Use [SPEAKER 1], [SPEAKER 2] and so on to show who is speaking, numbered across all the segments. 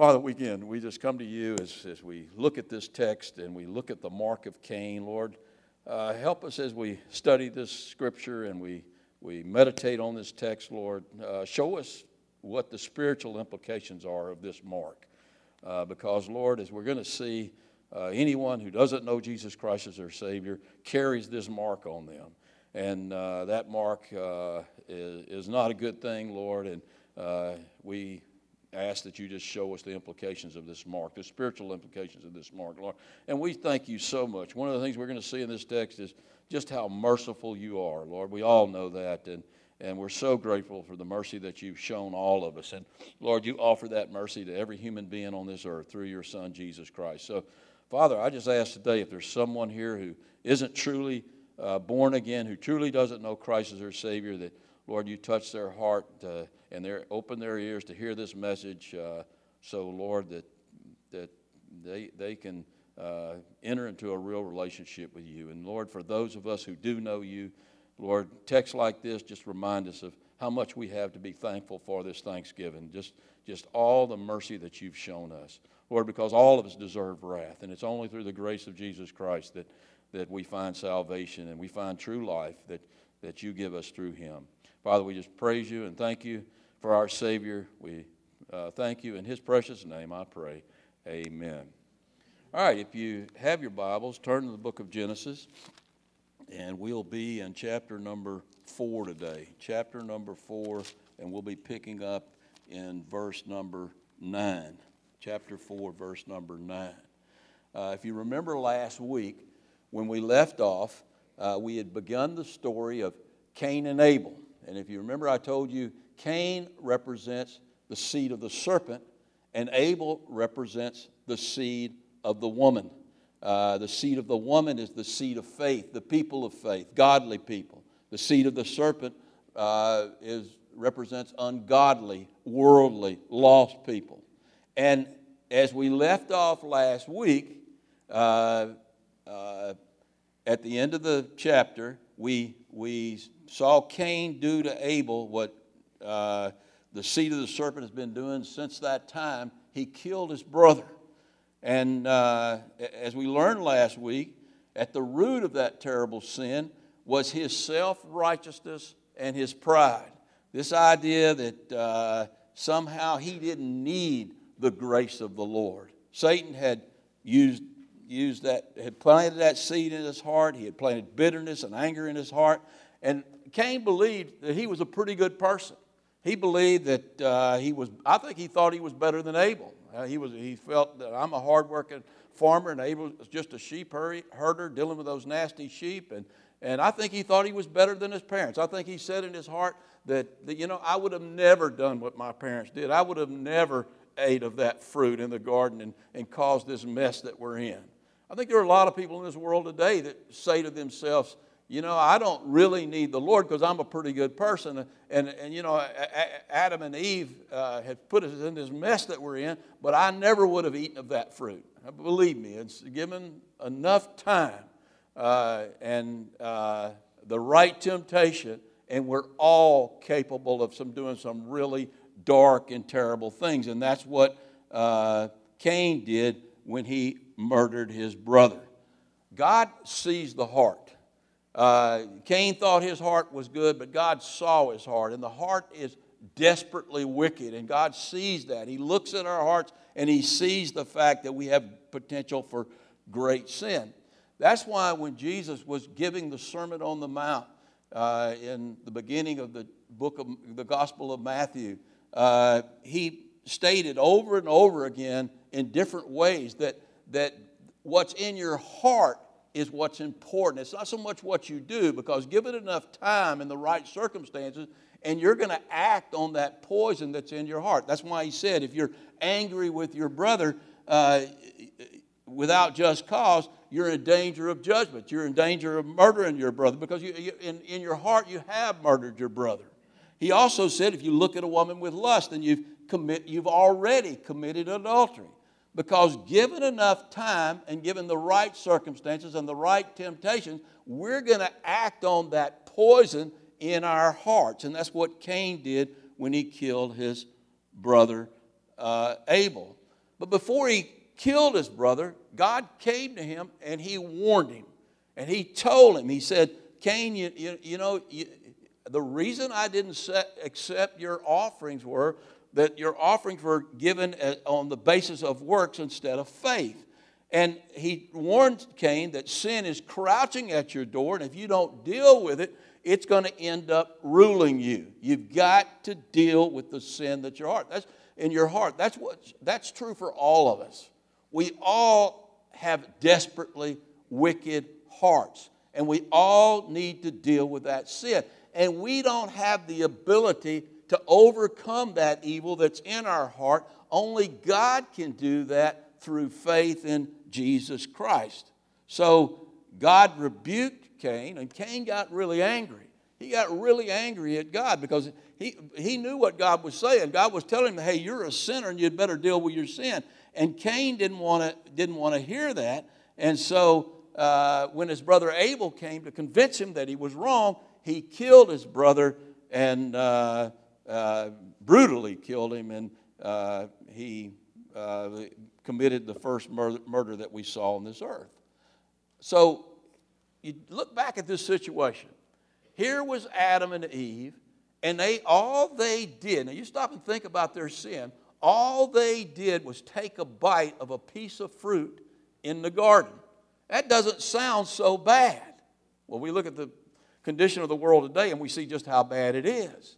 [SPEAKER 1] Father, we again, we just come to you as, as we look at this text and we look at the mark of Cain. Lord, uh, help us as we study this scripture and we, we meditate on this text, Lord. Uh, show us what the spiritual implications are of this mark. Uh, because, Lord, as we're going to see, uh, anyone who doesn't know Jesus Christ as their Savior carries this mark on them. And uh, that mark uh, is, is not a good thing, Lord. And we ask that you just show us the implications of this mark, the spiritual implications of this mark, Lord. And we thank you so much. One of the things we're going to see in this text is just how merciful you are, Lord. We all know that. And and we're so grateful for the mercy that you've shown all of us. And Lord, you offer that mercy to every human being on this earth through your Son, Jesus Christ. So, Father, I just ask today if there's someone here who isn't truly uh, born again, who truly doesn't know Christ as their Savior, that, Lord, you touch their heart uh, and they open their ears to hear this message. Uh, so, Lord, that, that they, they can uh, enter into a real relationship with you. And, Lord, for those of us who do know you, Lord, texts like this just remind us of how much we have to be thankful for this Thanksgiving. Just, just all the mercy that you've shown us. Lord, because all of us deserve wrath, and it's only through the grace of Jesus Christ that, that we find salvation and we find true life that, that you give us through him. Father, we just praise you and thank you for our Savior. We uh, thank you in his precious name, I pray. Amen. All right, if you have your Bibles, turn to the book of Genesis and we'll be in chapter number four today. Chapter number four, and we'll be picking up in verse number nine. Chapter four, verse number nine. Uh, if you remember last week, when we left off, uh, we had begun the story of Cain and Abel. And if you remember, I told you Cain represents the seed of the serpent, and Abel represents the seed of the woman. Uh, the seed of the woman is the seed of faith, the people of faith, godly people. The seed of the serpent uh, is, represents ungodly, worldly, lost people. And as we left off last week, uh, uh at the end of the chapter, we, we saw Cain do to Abel what uh, the seed of the serpent has been doing since that time. He killed his brother. And uh, as we learned last week, at the root of that terrible sin was his self righteousness and his pride. This idea that uh, somehow he didn't need the grace of the Lord. Satan had used, used that, had planted that seed in his heart. He had planted bitterness and anger in his heart. And Cain believed that he was a pretty good person. He believed that uh, he was, I think he thought he was better than Abel. Uh, he, was, he felt that I'm a hardworking farmer and Abel was just a sheep herder dealing with those nasty sheep. And, and I think he thought he was better than his parents. I think he said in his heart that, that, you know, I would have never done what my parents did. I would have never ate of that fruit in the garden and, and caused this mess that we're in. I think there are a lot of people in this world today that say to themselves, you know, I don't really need the Lord because I'm a pretty good person. And, and you know, Adam and Eve uh, had put us in this mess that we're in, but I never would have eaten of that fruit. Believe me, it's given enough time uh, and uh, the right temptation, and we're all capable of some doing some really dark and terrible things. And that's what uh, Cain did when he murdered his brother. God sees the heart. Uh, Cain thought his heart was good, but God saw his heart, and the heart is desperately wicked, and God sees that. He looks at our hearts and he sees the fact that we have potential for great sin. That's why when Jesus was giving the Sermon on the Mount uh, in the beginning of the book of the Gospel of Matthew, uh, he stated over and over again in different ways that, that what's in your heart is what's important. It's not so much what you do, because given enough time and the right circumstances, and you're going to act on that poison that's in your heart. That's why he said, if you're angry with your brother uh, without just cause, you're in danger of judgment. You're in danger of murdering your brother because you, you, in, in your heart you have murdered your brother. He also said, if you look at a woman with lust, then you've, commit, you've already committed adultery. Because given enough time and given the right circumstances and the right temptations, we're going to act on that poison in our hearts. And that's what Cain did when he killed his brother uh, Abel. But before he killed his brother, God came to him and he warned him. And he told him, he said, Cain, you, you, you know, you, the reason I didn't set, accept your offerings were that your offerings were given on the basis of works instead of faith. And he warned Cain that sin is crouching at your door, and if you don't deal with it, it's going to end up ruling you. You've got to deal with the sin that your heart. That's in your heart. That's what that's true for all of us. We all have desperately wicked hearts, and we all need to deal with that sin. And we don't have the ability to overcome that evil that's in our heart. Only God can do that through faith in Jesus Christ. So God rebuked Cain, and Cain got really angry. He got really angry at God because he, he knew what God was saying. God was telling him, hey, you're a sinner and you'd better deal with your sin. And Cain didn't want to didn't want to hear that. And so uh, when his brother Abel came to convince him that he was wrong, he killed his brother and uh, uh, brutally killed him, and uh, he uh, committed the first murder, murder that we saw on this earth. So you look back at this situation. Here was Adam and Eve, and they all they did. Now you stop and think about their sin. All they did was take a bite of a piece of fruit in the garden. That doesn't sound so bad. Well, we look at the condition of the world today and we see just how bad it is.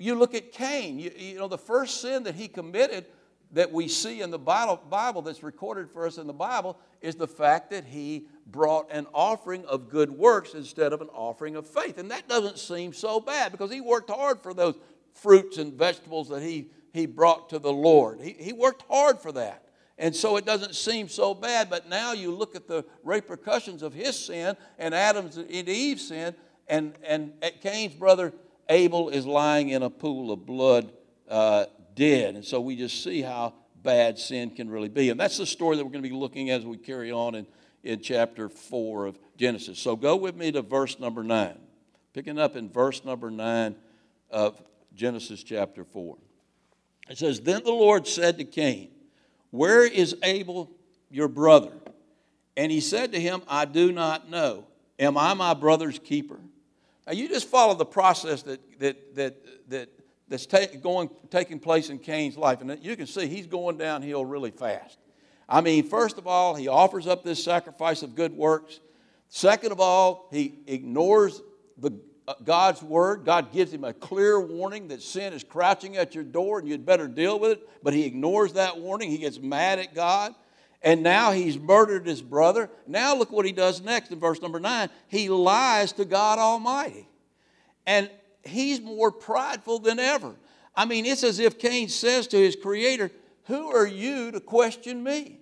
[SPEAKER 1] You look at Cain, you, you know, the first sin that he committed that we see in the Bible, Bible that's recorded for us in the Bible is the fact that he brought an offering of good works instead of an offering of faith. And that doesn't seem so bad because he worked hard for those fruits and vegetables that he, he brought to the Lord. He, he worked hard for that. And so it doesn't seem so bad, but now you look at the repercussions of his sin and Adam's and Eve's sin, and, and Cain's brother Abel is lying in a pool of blood uh, dead. And so we just see how bad sin can really be. And that's the story that we're going to be looking at as we carry on in, in chapter 4 of Genesis. So go with me to verse number 9. Picking up in verse number 9 of Genesis chapter 4. It says, Then the Lord said to Cain, Where is Abel your brother? And he said to him, I do not know. Am I my brother's keeper? Now you just follow the process that, that, that, that that's take, going, taking place in Cain's life. And you can see he's going downhill really fast. I mean, first of all, he offers up this sacrifice of good works. Second of all, he ignores the, uh, God's word. God gives him a clear warning that sin is crouching at your door and you'd better deal with it. But he ignores that warning. He gets mad at God. And now he's murdered his brother. Now look what he does next in verse number nine. He lies to God Almighty. And he's more prideful than ever. I mean, it's as if Cain says to his creator, Who are you to question me?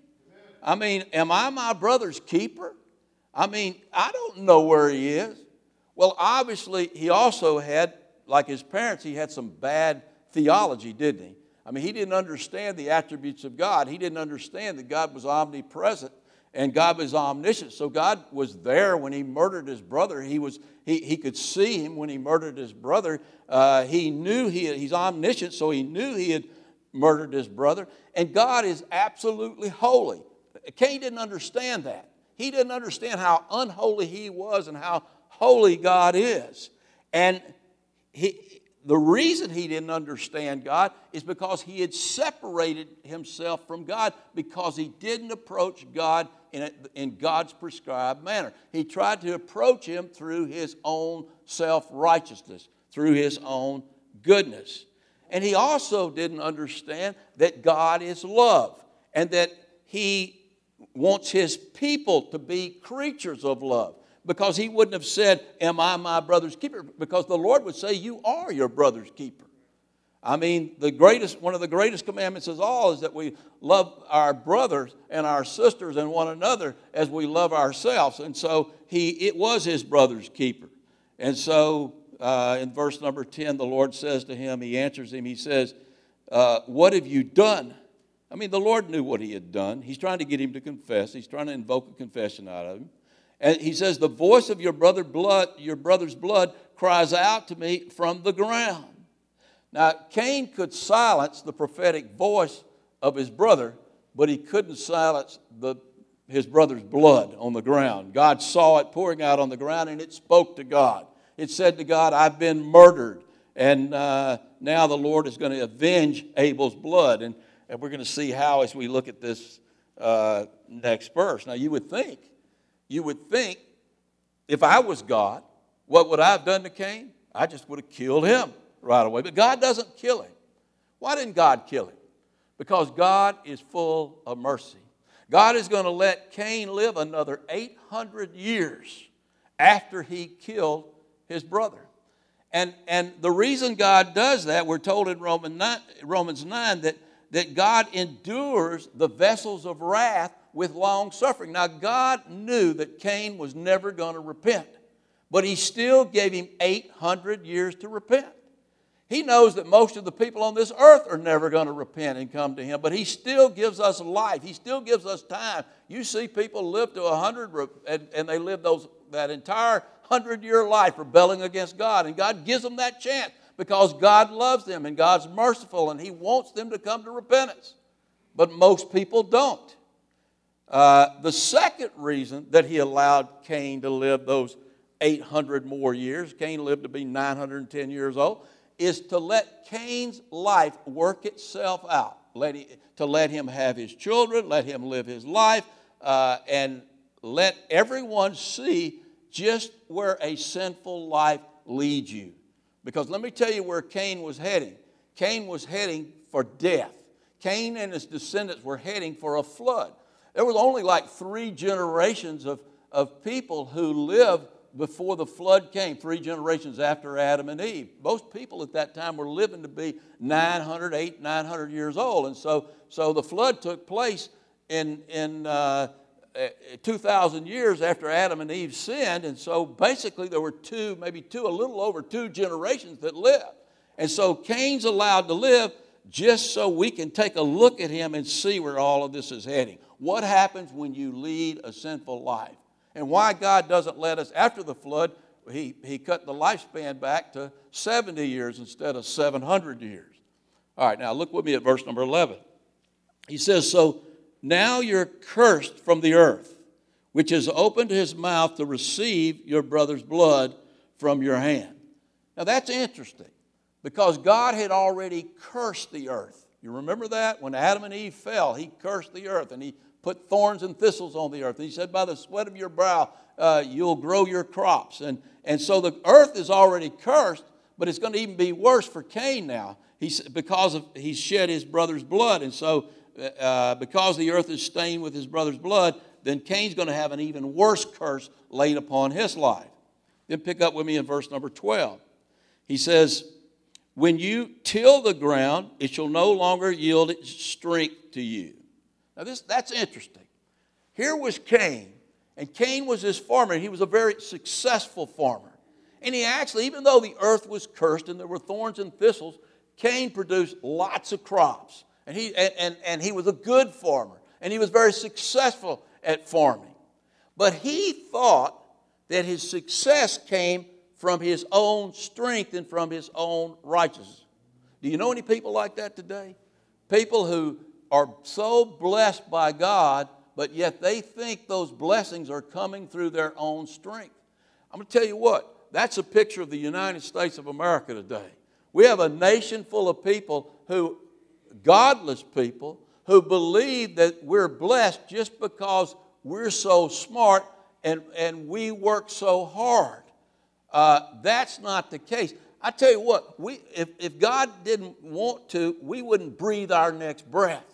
[SPEAKER 1] I mean, am I my brother's keeper? I mean, I don't know where he is. Well, obviously, he also had, like his parents, he had some bad theology, didn't he? I mean, he didn't understand the attributes of God. He didn't understand that God was omnipresent and God was omniscient. So God was there when he murdered his brother. He, was, he, he could see him when he murdered his brother. Uh, he knew he, he's omniscient, so he knew he had murdered his brother. And God is absolutely holy. Cain didn't understand that. He didn't understand how unholy he was and how holy God is. And he, the reason he didn't understand God is because he had separated himself from God because he didn't approach God in, a, in God's prescribed manner. He tried to approach him through his own self righteousness, through his own goodness. And he also didn't understand that God is love and that he wants his people to be creatures of love because he wouldn't have said, Am I my brother's keeper? Because the Lord would say, You are your brother's keeper. I mean, the greatest, one of the greatest commandments of all is that we love our brothers and our sisters and one another as we love ourselves. And so he, it was his brother's keeper. And so uh, in verse number 10, the Lord says to him, He answers him, He says, uh, What have you done? I mean, the Lord knew what he had done. He's trying to get him to confess, he's trying to invoke a confession out of him. And he says, The voice of your brother blood, your brother's blood cries out to me from the ground. Now, Cain could silence the prophetic voice of his brother, but he couldn't silence the, his brother's blood on the ground. God saw it pouring out on the ground and it spoke to God. It said to God, I've been murdered. And uh, now the Lord is going to avenge Abel's blood. And, and we're going to see how as we look at this uh, next verse. Now, you would think, you would think, if I was God, what would I have done to Cain? I just would have killed him right away. But God doesn't kill him. Why didn't God kill him? Because God is full of mercy. God is going to let Cain live another 800 years after he killed his brother. And, and the reason God does that, we're told in Romans 9, Romans 9 that, that God endures the vessels of wrath with long suffering. Now, God knew that Cain was never going to repent, but he still gave him 800 years to repent. He knows that most of the people on this earth are never going to repent and come to Him, but He still gives us life. He still gives us time. You see people live to 100 and, and they live those, that entire 100 year life rebelling against God, and God gives them that chance because God loves them and God's merciful and He wants them to come to repentance. But most people don't. Uh, the second reason that He allowed Cain to live those 800 more years, Cain lived to be 910 years old is to let Cain's life work itself out, let he, to let him have his children, let him live his life, uh, and let everyone see just where a sinful life leads you. Because let me tell you where Cain was heading. Cain was heading for death. Cain and his descendants were heading for a flood. There was only like three generations of, of people who lived before the flood came, three generations after Adam and Eve. Most people at that time were living to be 900, 800, 900 years old. And so, so the flood took place in, in uh, Uh, uh, 2,000 years after Adam and Eve sinned. And so basically there were two, maybe two, a little over two generations that lived. And so Cain's allowed to live just so we can take a look at him and see where all of this is heading. What happens when you lead a sinful life? and why God doesn't let us, after the flood, he, he cut the lifespan back to 70 years instead of 700 years. All right, now look with me at verse number 11. He says, So now you're cursed from the earth, which has opened his mouth to receive your brother's blood from your hand. Now that's interesting because God had already cursed the earth. You remember that? When Adam and Eve fell, he cursed the earth and he put thorns and thistles on the earth. And he said, By the sweat of your brow, uh, you'll grow your crops. And, and so the earth is already cursed, but it's going to even be worse for Cain now he's, because of, he's shed his brother's blood. And so, uh, because the earth is stained with his brother's blood, then Cain's going to have an even worse curse laid upon his life. Then pick up with me in verse number 12. He says, When you till the ground, it shall no longer yield its strength to you. Now, this, that's interesting. Here was Cain, and Cain was this farmer. He was a very successful farmer. And he actually, even though the earth was cursed and there were thorns and thistles, Cain produced lots of crops. And he, and, and, and he was a good farmer, and he was very successful at farming. But he thought that his success came from his own strength and from his own righteousness. Do you know any people like that today? People who are so blessed by God, but yet they think those blessings are coming through their own strength. I'm going to tell you what, that's a picture of the United States of America today. We have a nation full of people who, godless people, who believe that we're blessed just because we're so smart and, and we work so hard. Uh, that's not the case. I tell you what, we, if, if God didn't want to, we wouldn't breathe our next breath.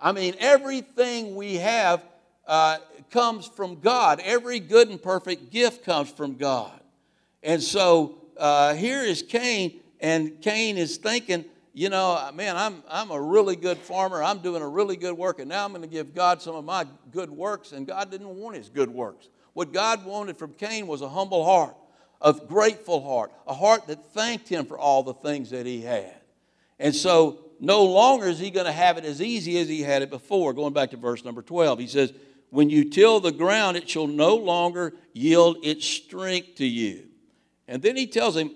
[SPEAKER 1] I mean, everything we have uh, comes from God. Every good and perfect gift comes from God. And so uh, here is Cain, and Cain is thinking, you know, uh, man, I'm, I'm a really good farmer. I'm doing a really good work, and now I'm going to give God some of my good works. And God didn't want his good works. What God wanted from Cain was a humble heart, a grateful heart, a heart that thanked him for all the things that he had. And so no longer is he going to have it as easy as he had it before. Going back to verse number 12, he says, When you till the ground, it shall no longer yield its strength to you. And then he tells him,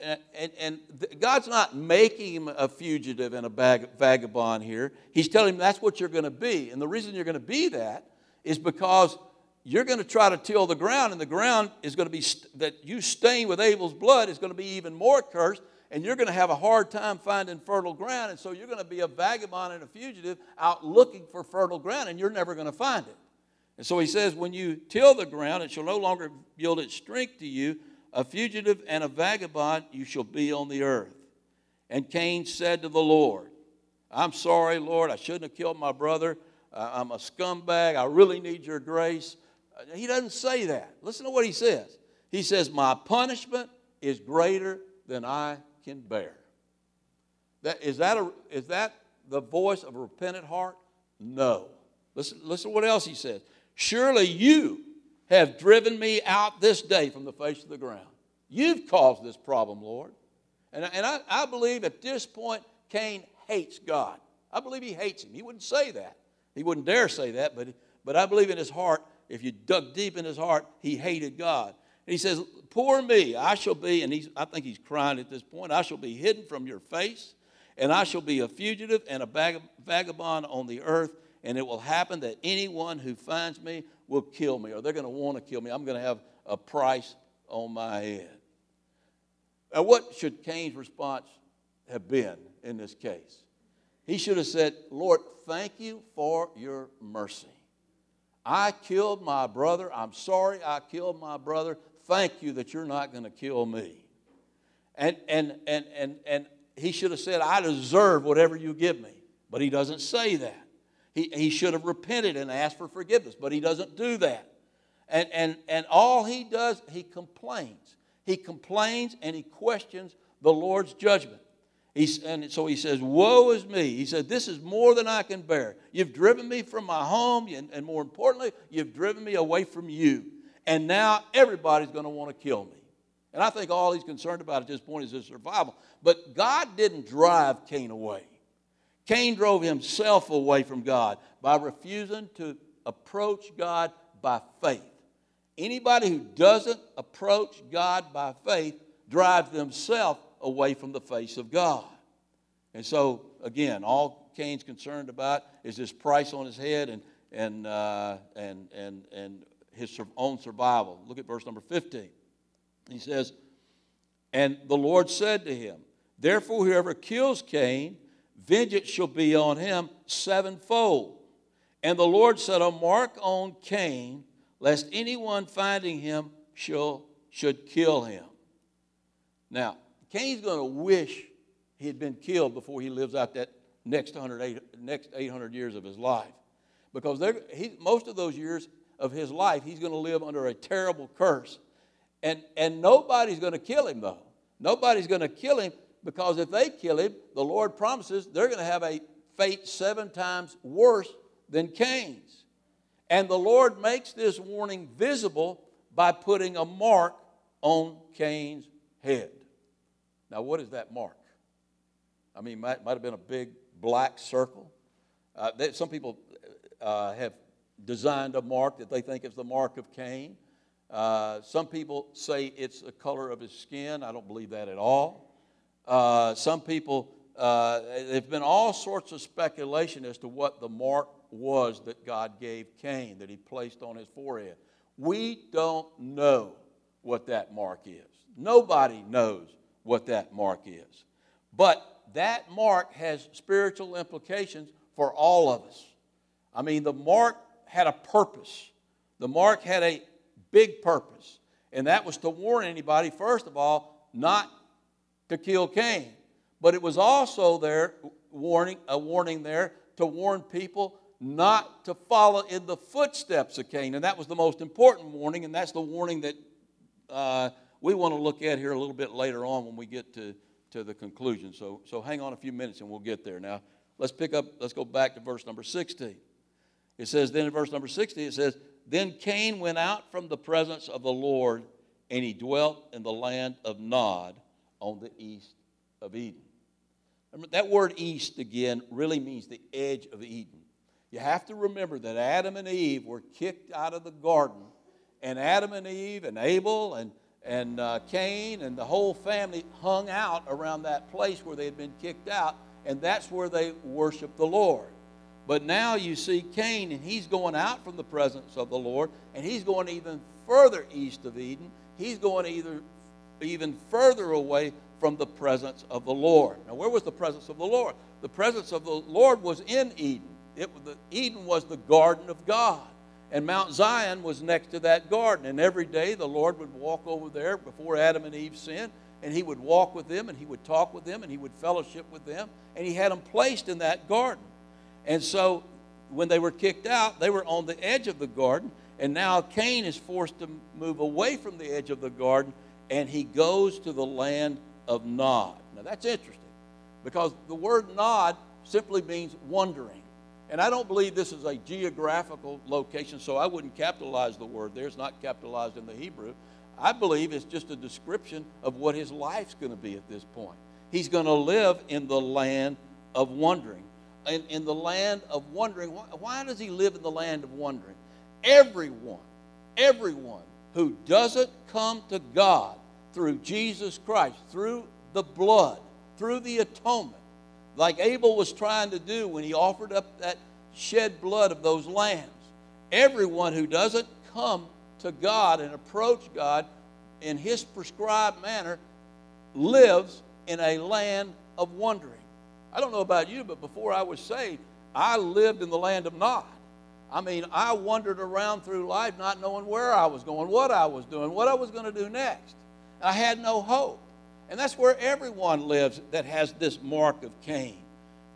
[SPEAKER 1] and, and God's not making him a fugitive and a vagabond here. He's telling him that's what you're going to be. And the reason you're going to be that is because you're going to try to till the ground, and the ground is going to be that you stain with Abel's blood is going to be even more cursed, and you're going to have a hard time finding fertile ground. And so you're going to be a vagabond and a fugitive out looking for fertile ground, and you're never going to find it. And so he says, When you till the ground, it shall no longer yield its strength to you a fugitive and a vagabond you shall be on the earth. And Cain said to the Lord, I'm sorry, Lord, I shouldn't have killed my brother. I'm a scumbag. I really need your grace. Uh, he doesn't say that. Listen to what he says. He says, My punishment is greater than I can bear. That, is, that a, is that the voice of a repentant heart? No. Listen, listen to what else he says. Surely you have driven me out this day from the face of the ground. You've caused this problem, Lord. And, and I, I believe at this point, Cain hates God. I believe he hates him. He wouldn't say that. He wouldn't dare say that, but, but I believe in his heart, if you dug deep in his heart, he hated God. And he says, Poor me, I shall be, and he's, I think he's crying at this point, I shall be hidden from your face, and I shall be a fugitive and a vagabond on the earth, and it will happen that anyone who finds me will kill me, or they're going to want to kill me. I'm going to have a price on my head. Now, what should Cain's response have been in this case? He should have said, Lord, thank you for your mercy. I killed my brother. I'm sorry I killed my brother. Thank you that you're not going to kill me. And, and, and, and, and he should have said, I deserve whatever you give me. But he doesn't say that. He, he should have repented and asked for forgiveness, but he doesn't do that. And, and, and all he does, he complains. He complains and he questions the Lord's judgment. He's, and so he says, Woe is me. He said, This is more than I can bear. You've driven me from my home, and, and more importantly, you've driven me away from you. And now everybody's going to want to kill me. And I think all he's concerned about at this point is his survival. But God didn't drive Cain away. Cain drove himself away from God by refusing to approach God by faith. Anybody who doesn't approach God by faith drives themselves away from the face of God. And so, again, all Cain's concerned about is this price on his head and, and, uh, and, and, and his own survival. Look at verse number 15. He says, And the Lord said to him, Therefore, whoever kills Cain, vengeance shall be on him sevenfold. And the Lord set a mark on Cain, lest anyone finding him shall, should kill him. Now, Cain's going to wish he had been killed before he lives out that next, 100, next 800 years of his life. Because he, most of those years of his life, he's going to live under a terrible curse. And, and nobody's going to kill him, though. Nobody's going to kill him because if they kill him, the Lord promises they're going to have a fate seven times worse than Cain's. And the Lord makes this warning visible by putting a mark on Cain's head. Now, what is that mark? I mean, might, might have been a big black circle. Uh, some people uh, have designed a mark that they think is the mark of Cain. Uh, some people say it's the color of his skin. I don't believe that at all. Uh, some people, uh, there's been all sorts of speculation as to what the mark was that God gave Cain, that he placed on his forehead. We don't know what that mark is. Nobody knows what that mark is. But that mark has spiritual implications for all of us. I mean, the mark had a purpose, the mark had a big purpose, and that was to warn anybody, first of all, not to kill Cain. But it was also there warning a warning there to warn people not to follow in the footsteps of Cain. And that was the most important warning, and that's the warning that uh, we want to look at here a little bit later on when we get to, to the conclusion. So, so hang on a few minutes and we'll get there. Now, let's pick up, let's go back to verse number 16. It says, then in verse number 60, it says, Then Cain went out from the presence of the Lord, and he dwelt in the land of Nod on the east of Eden. Remember, that word east again really means the edge of Eden. You have to remember that Adam and Eve were kicked out of the garden, and Adam and Eve and Abel and, and uh, Cain and the whole family hung out around that place where they had been kicked out, and that's where they worshiped the Lord. But now you see Cain, and he's going out from the presence of the Lord, and he's going even further east of Eden. He's going either even further away from the presence of the Lord. Now, where was the presence of the Lord? The presence of the Lord was in Eden. It, the, Eden was the garden of God. And Mount Zion was next to that garden. And every day the Lord would walk over there before Adam and Eve sinned, and he would walk with them, and he would talk with them, and he would fellowship with them, and he had them placed in that garden. And so when they were kicked out, they were on the edge of the garden. And now Cain is forced to move away from the edge of the garden and he goes to the land of Nod. Now that's interesting because the word Nod simply means wandering. And I don't believe this is a geographical location, so I wouldn't capitalize the word there. It's not capitalized in the Hebrew. I believe it's just a description of what his life's going to be at this point. He's going to live in the land of wandering in, in the land of wandering. Why, why does he live in the land of wandering? Everyone, everyone who doesn't come to God through Jesus Christ, through the blood, through the atonement, like Abel was trying to do when he offered up that shed blood of those lambs. Everyone who doesn't come to God and approach God in his prescribed manner lives in a land of wandering. I don't know about you, but before I was saved, I lived in the land of Nod. I mean, I wandered around through life not knowing where I was going, what I was doing, what I was going to do next. I had no hope. And that's where everyone lives that has this mark of Cain.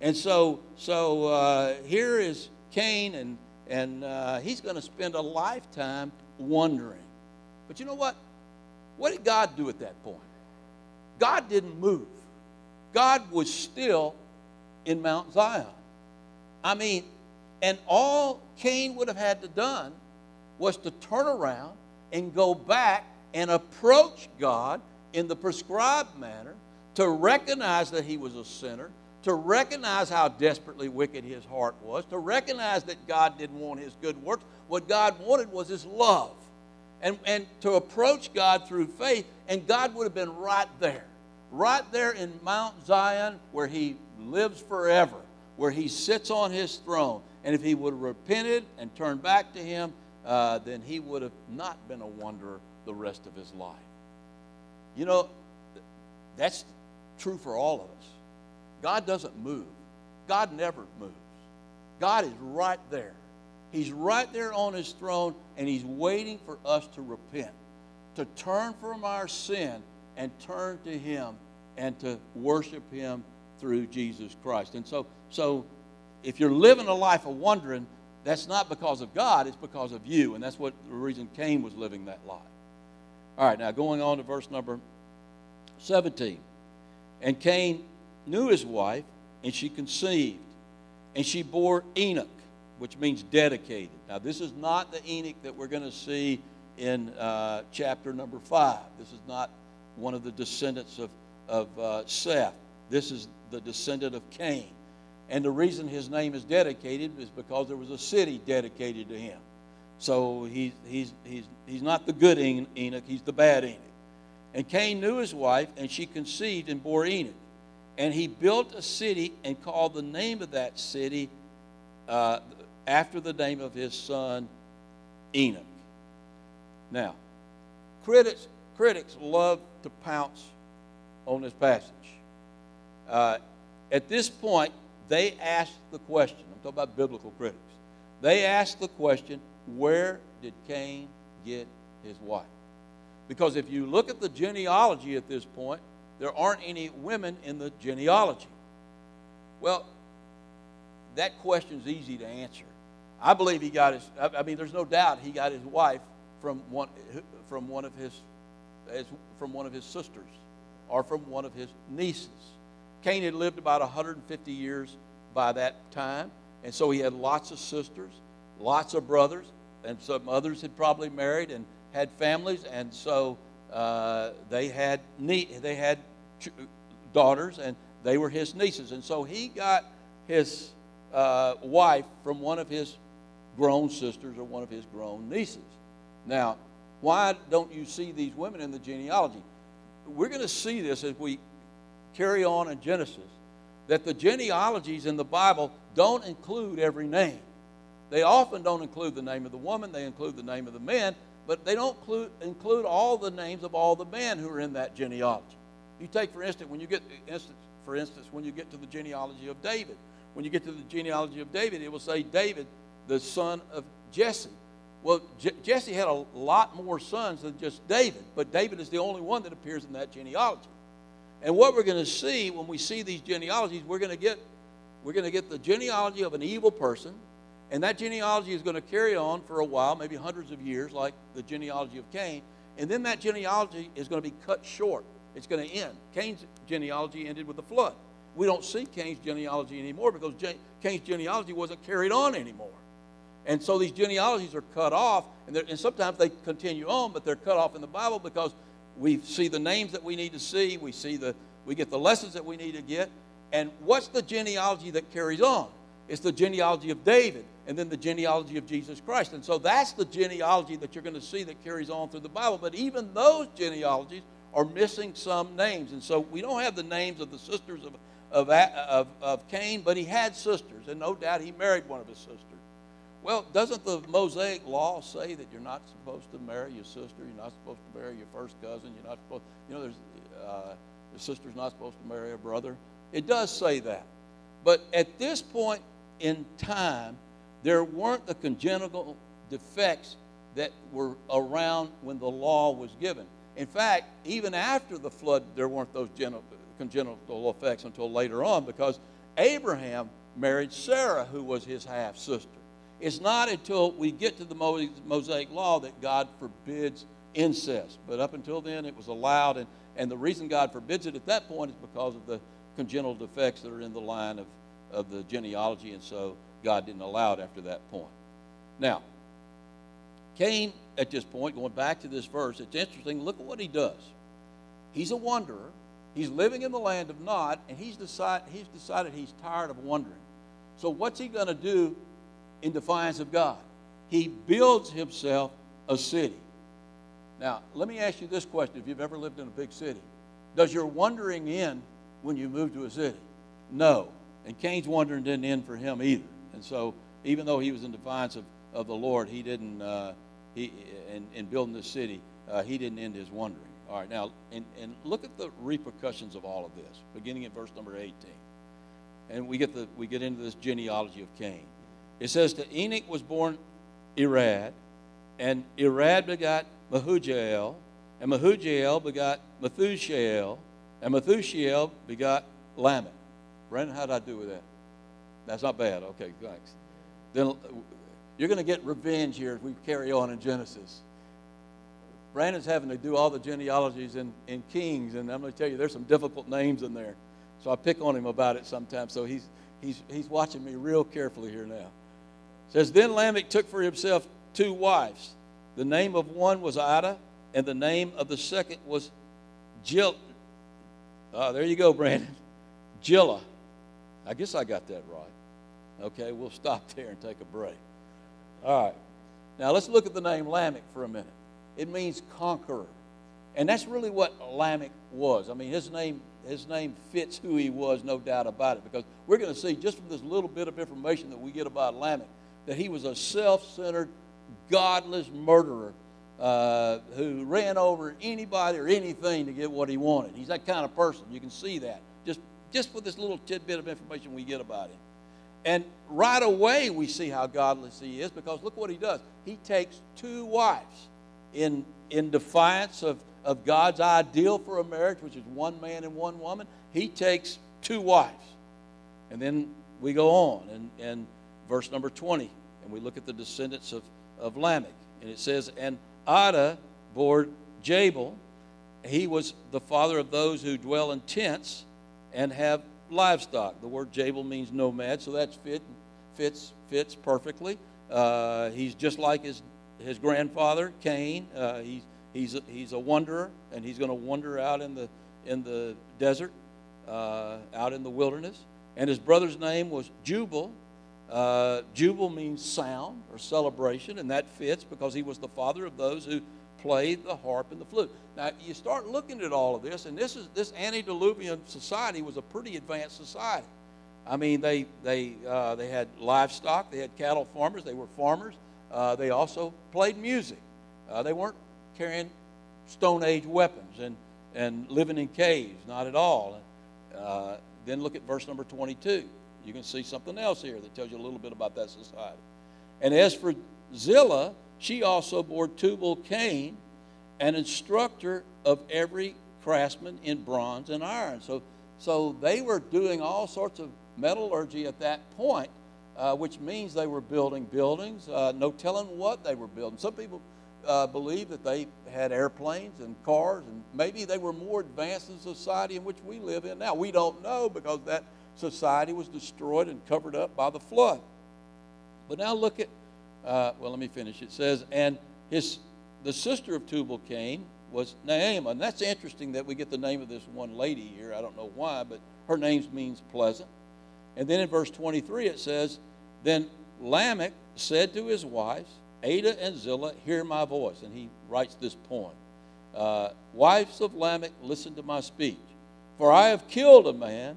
[SPEAKER 1] And so, so uh, here is Cain, and, and uh, he's going to spend a lifetime wondering. But you know what? What did God do at that point? God didn't move. God was still in Mount Zion. I mean, and all Cain would have had to done was to turn around and go back and approach God in the prescribed manner to recognize that he was a sinner, to recognize how desperately wicked his heart was, to recognize that God didn't want his good works. What God wanted was his love. And, and to approach God through faith, and God would have been right there, right there in Mount Zion where he lives forever, where he sits on his throne. And if he would have repented and turned back to him, uh, then he would have not been a wanderer the rest of his life. You know, that's true for all of us. God doesn't move, God never moves. God is right there. He's right there on his throne, and he's waiting for us to repent, to turn from our sin and turn to him and to worship him through Jesus Christ. And so, so if you're living a life of wondering, that's not because of God, it's because of you. And that's what the reason Cain was living that life. All right, now going on to verse number 17. And Cain knew his wife, and she conceived, and she bore Enoch, which means dedicated. Now, this is not the Enoch that we're going to see in uh, chapter number 5. This is not one of the descendants of, of uh, Seth. This is the descendant of Cain. And the reason his name is dedicated is because there was a city dedicated to him. So he's, he's, he's, he's not the good Enoch, he's the bad Enoch. And Cain knew his wife, and she conceived and bore Enoch. And he built a city and called the name of that city uh, after the name of his son Enoch. Now, critics, critics love to pounce on this passage. Uh, at this point, they ask the question I'm talking about biblical critics. They ask the question where did Cain get his wife? Because if you look at the genealogy at this point, there aren't any women in the genealogy. Well, that question is easy to answer. I believe he got his, I mean, there's no doubt he got his wife from one, from one of his, from one of his sisters or from one of his nieces. Cain had lived about 150 years by that time, and so he had lots of sisters, lots of brothers, and some others had probably married and had families, and so uh, they had they had ch- daughters, and they were his nieces, and so he got his uh, wife from one of his grown sisters or one of his grown nieces. Now, why don't you see these women in the genealogy? We're going to see this as we carry on in Genesis that the genealogies in the Bible don't include every name. They often don't include the name of the woman, they include the name of the man, but they don't include, all the names of all the men who are in that genealogy. You take, for instance, when you get instance, for instance, when you get to the genealogy of David, when you get to the genealogy of David, it will say David, the son of Jesse. Well, Je- Jesse had a lot more sons than just David, but David is the only one that appears in that genealogy. And what we're going to see when we see these genealogies, we're going to get we're going to get the genealogy of an evil person, and that genealogy is going to carry on for a while, maybe hundreds of years, like the genealogy of Cain. And then that genealogy is going to be cut short. It's going to end. Cain's genealogy ended with the flood. We don't see Cain's genealogy anymore because Cain's genealogy wasn't carried on anymore. And so these genealogies are cut off, and, and sometimes they continue on, but they're cut off in the Bible because we see the names that we need to see, we see the we get the lessons that we need to get. And what's the genealogy that carries on? It's the genealogy of David and then the genealogy of Jesus Christ. And so that's the genealogy that you're going to see that carries on through the Bible. But even those genealogies are missing some names. And so we don't have the names of the sisters of, of, of, of Cain, but he had sisters. And no doubt he married one of his sisters. Well, doesn't the Mosaic law say that you're not supposed to marry your sister? You're not supposed to marry your first cousin. You're not supposed, you know, there's, uh, the sister's not supposed to marry a brother. It does say that. But at this point in time, there weren't the congenital defects that were around when the law was given. In fact, even after the flood, there weren't those congenital effects until later on because Abraham married Sarah, who was his half sister. It's not until we get to the Mosaic law that God forbids incest. But up until then, it was allowed. And, and the reason God forbids it at that point is because of the congenital defects that are in the line of, of the genealogy. And so God didn't allow it after that point. Now, Cain, at this point, going back to this verse, it's interesting. Look at what he does. He's a wanderer. He's living in the land of Nod, and he's, decide, he's decided he's tired of wandering. So, what's he going to do in defiance of God. He builds himself a city. Now, let me ask you this question if you've ever lived in a big city. Does your wandering end when you move to a city? No. And Cain's wandering didn't end for him either. And so, even though he was in defiance of, of the Lord, he didn't, uh, he, in, in building this city, uh, he didn't end his wandering. All right, now, and, and look at the repercussions of all of this, beginning at verse number 18. And we get, the, we get into this genealogy of Cain. It says to Enoch was born Irad, and Irad begot Mahujael, and Mahujael begot Methushael, and Methushael begot Lamech. Brandon, how did I do with that? That's not bad. Okay, thanks. Then uh, you're going to get revenge here as we carry on in Genesis. Brandon's having to do all the genealogies in, in Kings, and I'm going to tell you, there's some difficult names in there. So I pick on him about it sometimes. So he's, he's, he's watching me real carefully here now says, Then Lamech took for himself two wives. The name of one was Adah, and the name of the second was Jill. Oh, ah, there you go, Brandon. Jilla. I guess I got that right. Okay, we'll stop there and take a break. All right. Now let's look at the name Lamech for a minute. It means conqueror. And that's really what Lamech was. I mean, his name, his name fits who he was, no doubt about it, because we're going to see just from this little bit of information that we get about Lamech that he was a self centered, godless murderer uh, who ran over anybody or anything to get what he wanted. He's that kind of person. You can see that just, with this little tidbit of information we get about him. And right away, we see how godless he is because look what he does. He takes two wives in, in defiance of, of God's ideal for a marriage, which is one man and one woman. He takes two wives. And then we go on. And, and verse number 20, and we look at the descendants of, of Lamech. And it says, And Adah bore Jabal. He was the father of those who dwell in tents and have livestock. The word Jabal means nomad, so that's fit, fits, fits perfectly. Uh, he's just like his, his grandfather, Cain. Uh, he's, he's, a, he's a wanderer, and he's going to wander out in the, in the desert, uh, out in the wilderness. And his brother's name was Jubal, uh, Jubal means sound or celebration, and that fits because he was the father of those who played the harp and the flute. Now you start looking at all of this, and this is this antediluvian society was a pretty advanced society. I mean, they they uh, they had livestock, they had cattle farmers, they were farmers. Uh, they also played music. Uh, they weren't carrying Stone Age weapons and and living in caves, not at all. Uh, then look at verse number 22. You can see something else here that tells you a little bit about that society. And as for Zillah, she also bore Tubal Cain, an instructor of every craftsman in bronze and iron. So, so they were doing all sorts of metallurgy at that point, uh, which means they were building buildings. Uh, no telling what they were building. Some people uh, believe that they had airplanes and cars, and maybe they were more advanced in society in which we live in now. We don't know because that society was destroyed and covered up by the flood. But now look at uh, well, let me finish. It says, and his the sister of Tubal Cain was Naamah. And that's interesting that we get the name of this one lady here. I don't know why, but her name means pleasant. And then in verse 23 it says, Then Lamech said to his wives, Adah and Zillah, hear my voice. And he writes this poem uh, Wives of Lamech, listen to my speech. For I have killed a man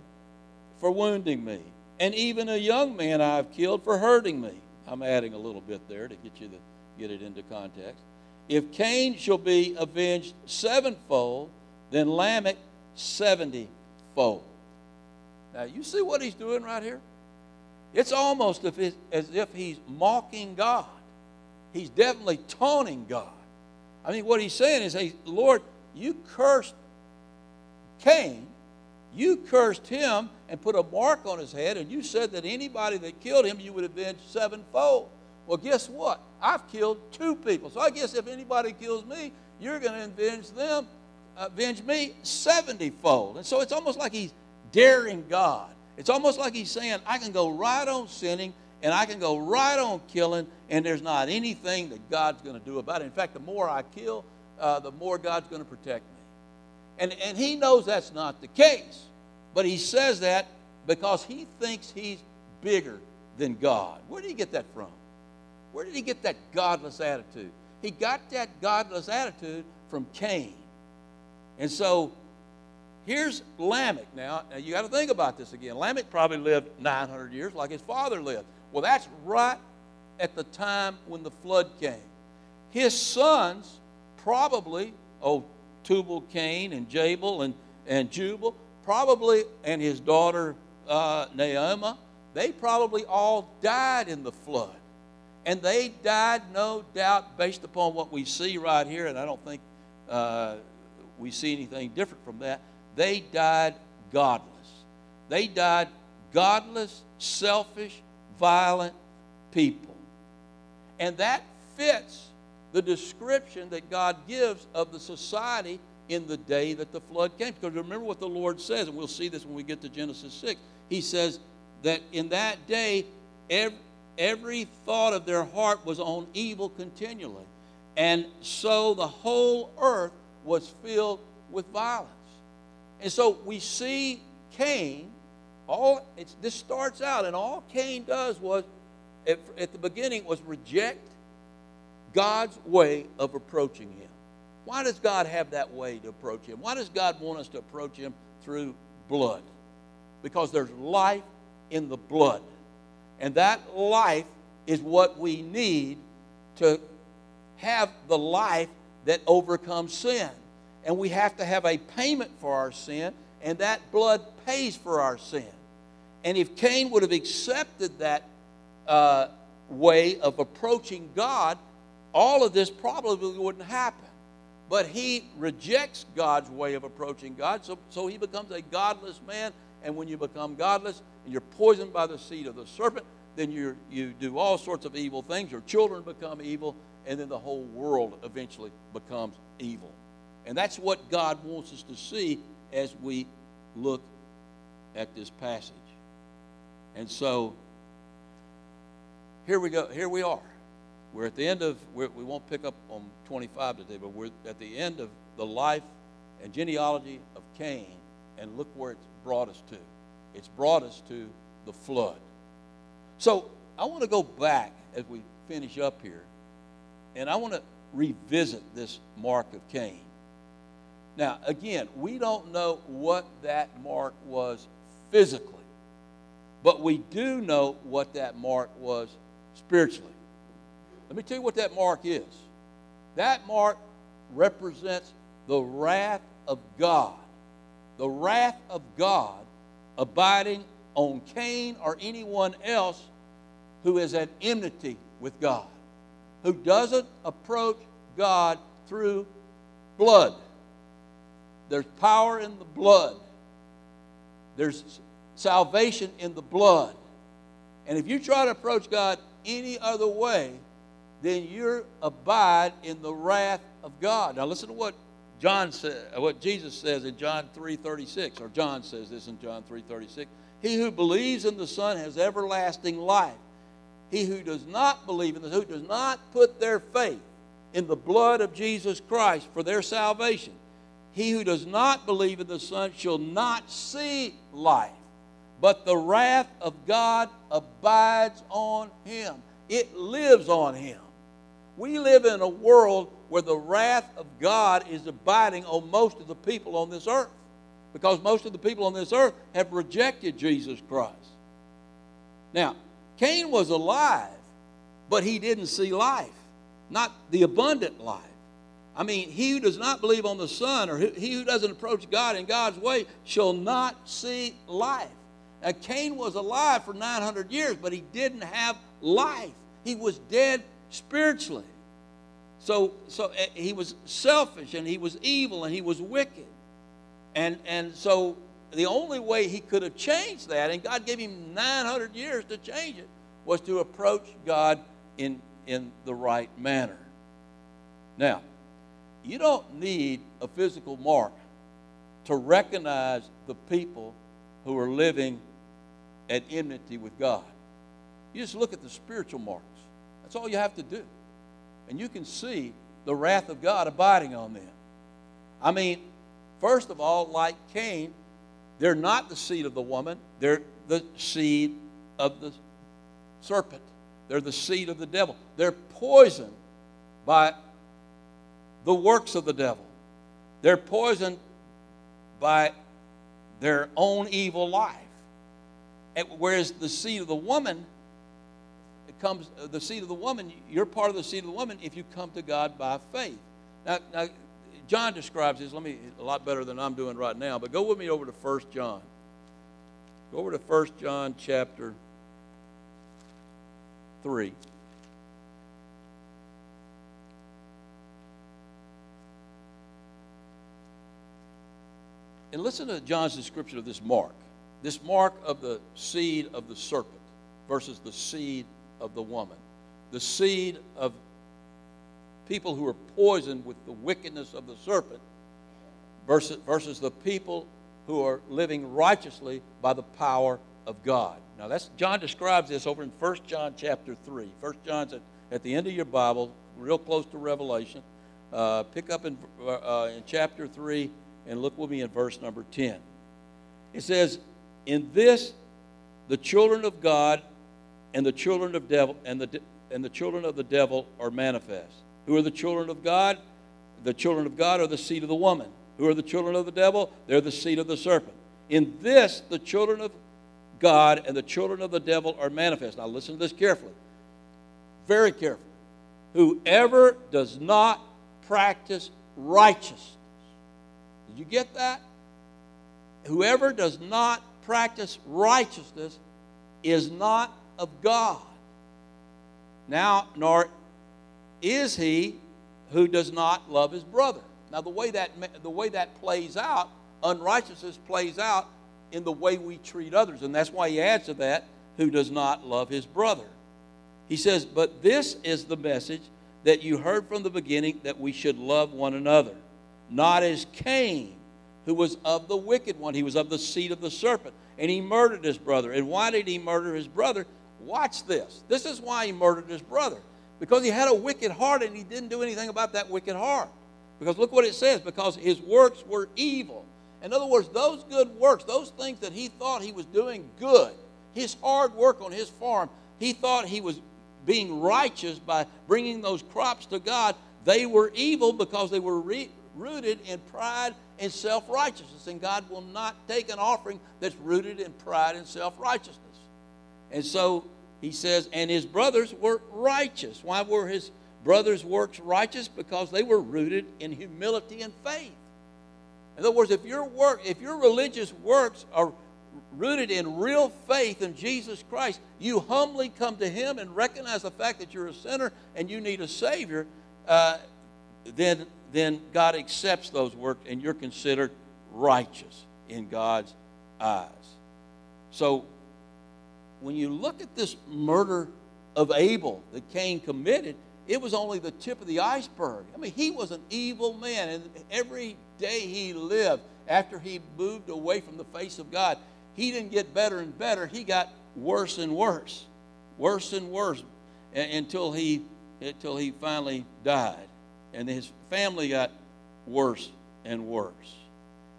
[SPEAKER 1] for wounding me, and even a young man I have killed for hurting me. I'm adding a little bit there to get you to get it into context. If Cain shall be avenged sevenfold, then Lamech seventyfold. Now, you see what he's doing right here? It's almost as if he's mocking God. He's definitely taunting God. I mean, what he's saying is, hey, Lord, you cursed Cain, you cursed him and put a mark on his head, and you said that anybody that killed him, you would avenge sevenfold. Well, guess what? I've killed two people. So I guess if anybody kills me, you're going to avenge them, avenge me seventyfold. And so it's almost like he's daring God. It's almost like he's saying, I can go right on sinning and I can go right on killing, and there's not anything that God's going to do about it. In fact, the more I kill, uh, the more God's going to protect me. And, and he knows that's not the case. But he says that because he thinks he's bigger than God. Where did he get that from? Where did he get that godless attitude? He got that godless attitude from Cain. And so here's Lamech now. Now you got to think about this again. Lamech probably lived 900 years like his father lived. Well, that's right at the time when the flood came. His sons probably, oh, Tubal Cain and Jabal and, and Jubal, probably, and his daughter uh, Naamah, they probably all died in the flood. And they died, no doubt, based upon what we see right here, and I don't think uh, we see anything different from that. They died godless. They died godless, selfish, violent people. And that fits the description that God gives of the society in the day that the flood came. Because remember what the Lord says, and we'll see this when we get to Genesis 6. He says that in that day, every, every thought of their heart was on evil continually. And so the whole earth was filled with violence. And so we see Cain, all this starts out, and all Cain does was, at, at the beginning, was reject God's way of approaching him. Why does God have that way to approach him? Why does God want us to approach him through blood? Because there's life in the blood. And that life is what we need to have the life that overcomes sin. And we have to have a payment for our sin, and that blood pays for our sin. And if Cain would have accepted that uh, way of approaching God, all of this probably wouldn't happen. But he rejects God's way of approaching God, so, so he becomes a godless man. And when you become godless and you're poisoned by the seed of the serpent, then you you do all sorts of evil things. Your children become evil, and then the whole world eventually becomes evil. And that's what God wants us to see as we look at this passage. And so here we go. Here we are. We're at the end of, we won't pick up on 25 today, but we're at the end of the life and genealogy of Cain, and look where it's brought us to. It's brought us to the flood. So I want to go back as we finish up here, and I want to revisit this mark of Cain. Now, again, we don't know what that mark was physically, but we do know what that mark was spiritually. Let me tell you what that mark is. That mark represents the wrath of God. The wrath of God abiding on Cain or anyone else who is at enmity with God, who doesn't approach God through blood. There's power in the blood, there's salvation in the blood. And if you try to approach God any other way, then you abide in the wrath of God. Now listen to what John said, uh, what Jesus says in John 3:36, or John says this in John 3:36. He who believes in the Son has everlasting life. He who does not believe in the who does not put their faith in the blood of Jesus Christ for their salvation. He who does not believe in the Son shall not see life, but the wrath of God abides on him. It lives on him. We live in a world where the wrath of God is abiding on most of the people on this earth because most of the people on this earth have rejected Jesus Christ. Now, Cain was alive, but he didn't see life, not the abundant life. I mean, he who does not believe on the Son or he who doesn't approach God in God's way shall not see life. Now, Cain was alive for 900 years, but he didn't have life. He was dead spiritually. So, so eh, he was selfish and he was evil and he was wicked. And, and so the only way he could have changed that, and God gave him 900 years to change it, was to approach God in, in the right manner. Now, you don't need a physical mark to recognize the people who are living at enmity with God. You just look at the spiritual marks. That's all you have to do. And you can see the wrath of God abiding on them. I mean, first of all, like Cain, they're not the seed of the woman, they're the seed of the serpent. They're the seed of the devil. They're poisoned by the works of the devil. They're poisoned by their own evil life. Whereas the seed of the woman comes uh, the seed of the woman, you're part of the seed of the woman if you come to God by faith. Now, now John describes this, let me a lot better than I'm doing right now, but go with me over to 1 John. Go over to 1 John chapter 3. And listen to John's description of this mark. This mark of the seed of the serpent versus the seed of the woman. The seed of people who are poisoned with the wickedness of the serpent versus, versus the people who are living righteously by the power of God. Now that's John describes this over in 1 John chapter 3. 1 John's at, at the end of your Bible, real close to Revelation. Uh, pick up in, uh, in chapter 3 and look with me in verse number 10. It says, In this the children of God and the children of devil and the and the children of the devil are manifest. Who are the children of God? The children of God are the seed of the woman. Who are the children of the devil? They're the seed of the serpent. In this, the children of God and the children of the devil are manifest. Now, listen to this carefully. Very carefully. Whoever does not practice righteousness. Did you get that? Whoever does not practice righteousness is not of God. Now, nor is he who does not love his brother. Now, the way that, the way that plays out, unrighteousness plays out in the way we treat others. And that's why he adds to that, who does not love his brother. He says, But this is the message that you heard from the beginning that we should love one another, not as Cain, who was of the wicked one. He was of the seed of the serpent, and he murdered his brother. And why did he murder his brother? Watch this. This is why he murdered his brother. Because he had a wicked heart and he didn't do anything about that wicked heart. Because look what it says because his works were evil. In other words, those good works, those things that he thought he was doing good, his hard work on his farm, he thought he was being righteous by bringing those crops to God. They were evil because they were re- rooted in pride and self righteousness. And God will not take an offering that's rooted in pride and self righteousness. And so he says, and his brothers were righteous. Why were his brothers' works righteous? Because they were rooted in humility and faith. In other words, if your work, if your religious works are rooted in real faith in Jesus Christ, you humbly come to Him and recognize the fact that you're a sinner and you need a Savior, uh, then, then God accepts those works and you're considered righteous in God's eyes. So, when you look at this murder of Abel that Cain committed, it was only the tip of the iceberg. I mean, he was an evil man, and every day he lived after he moved away from the face of God, he didn't get better and better. He got worse and worse, worse and worse, until he until he finally died, and his family got worse and worse.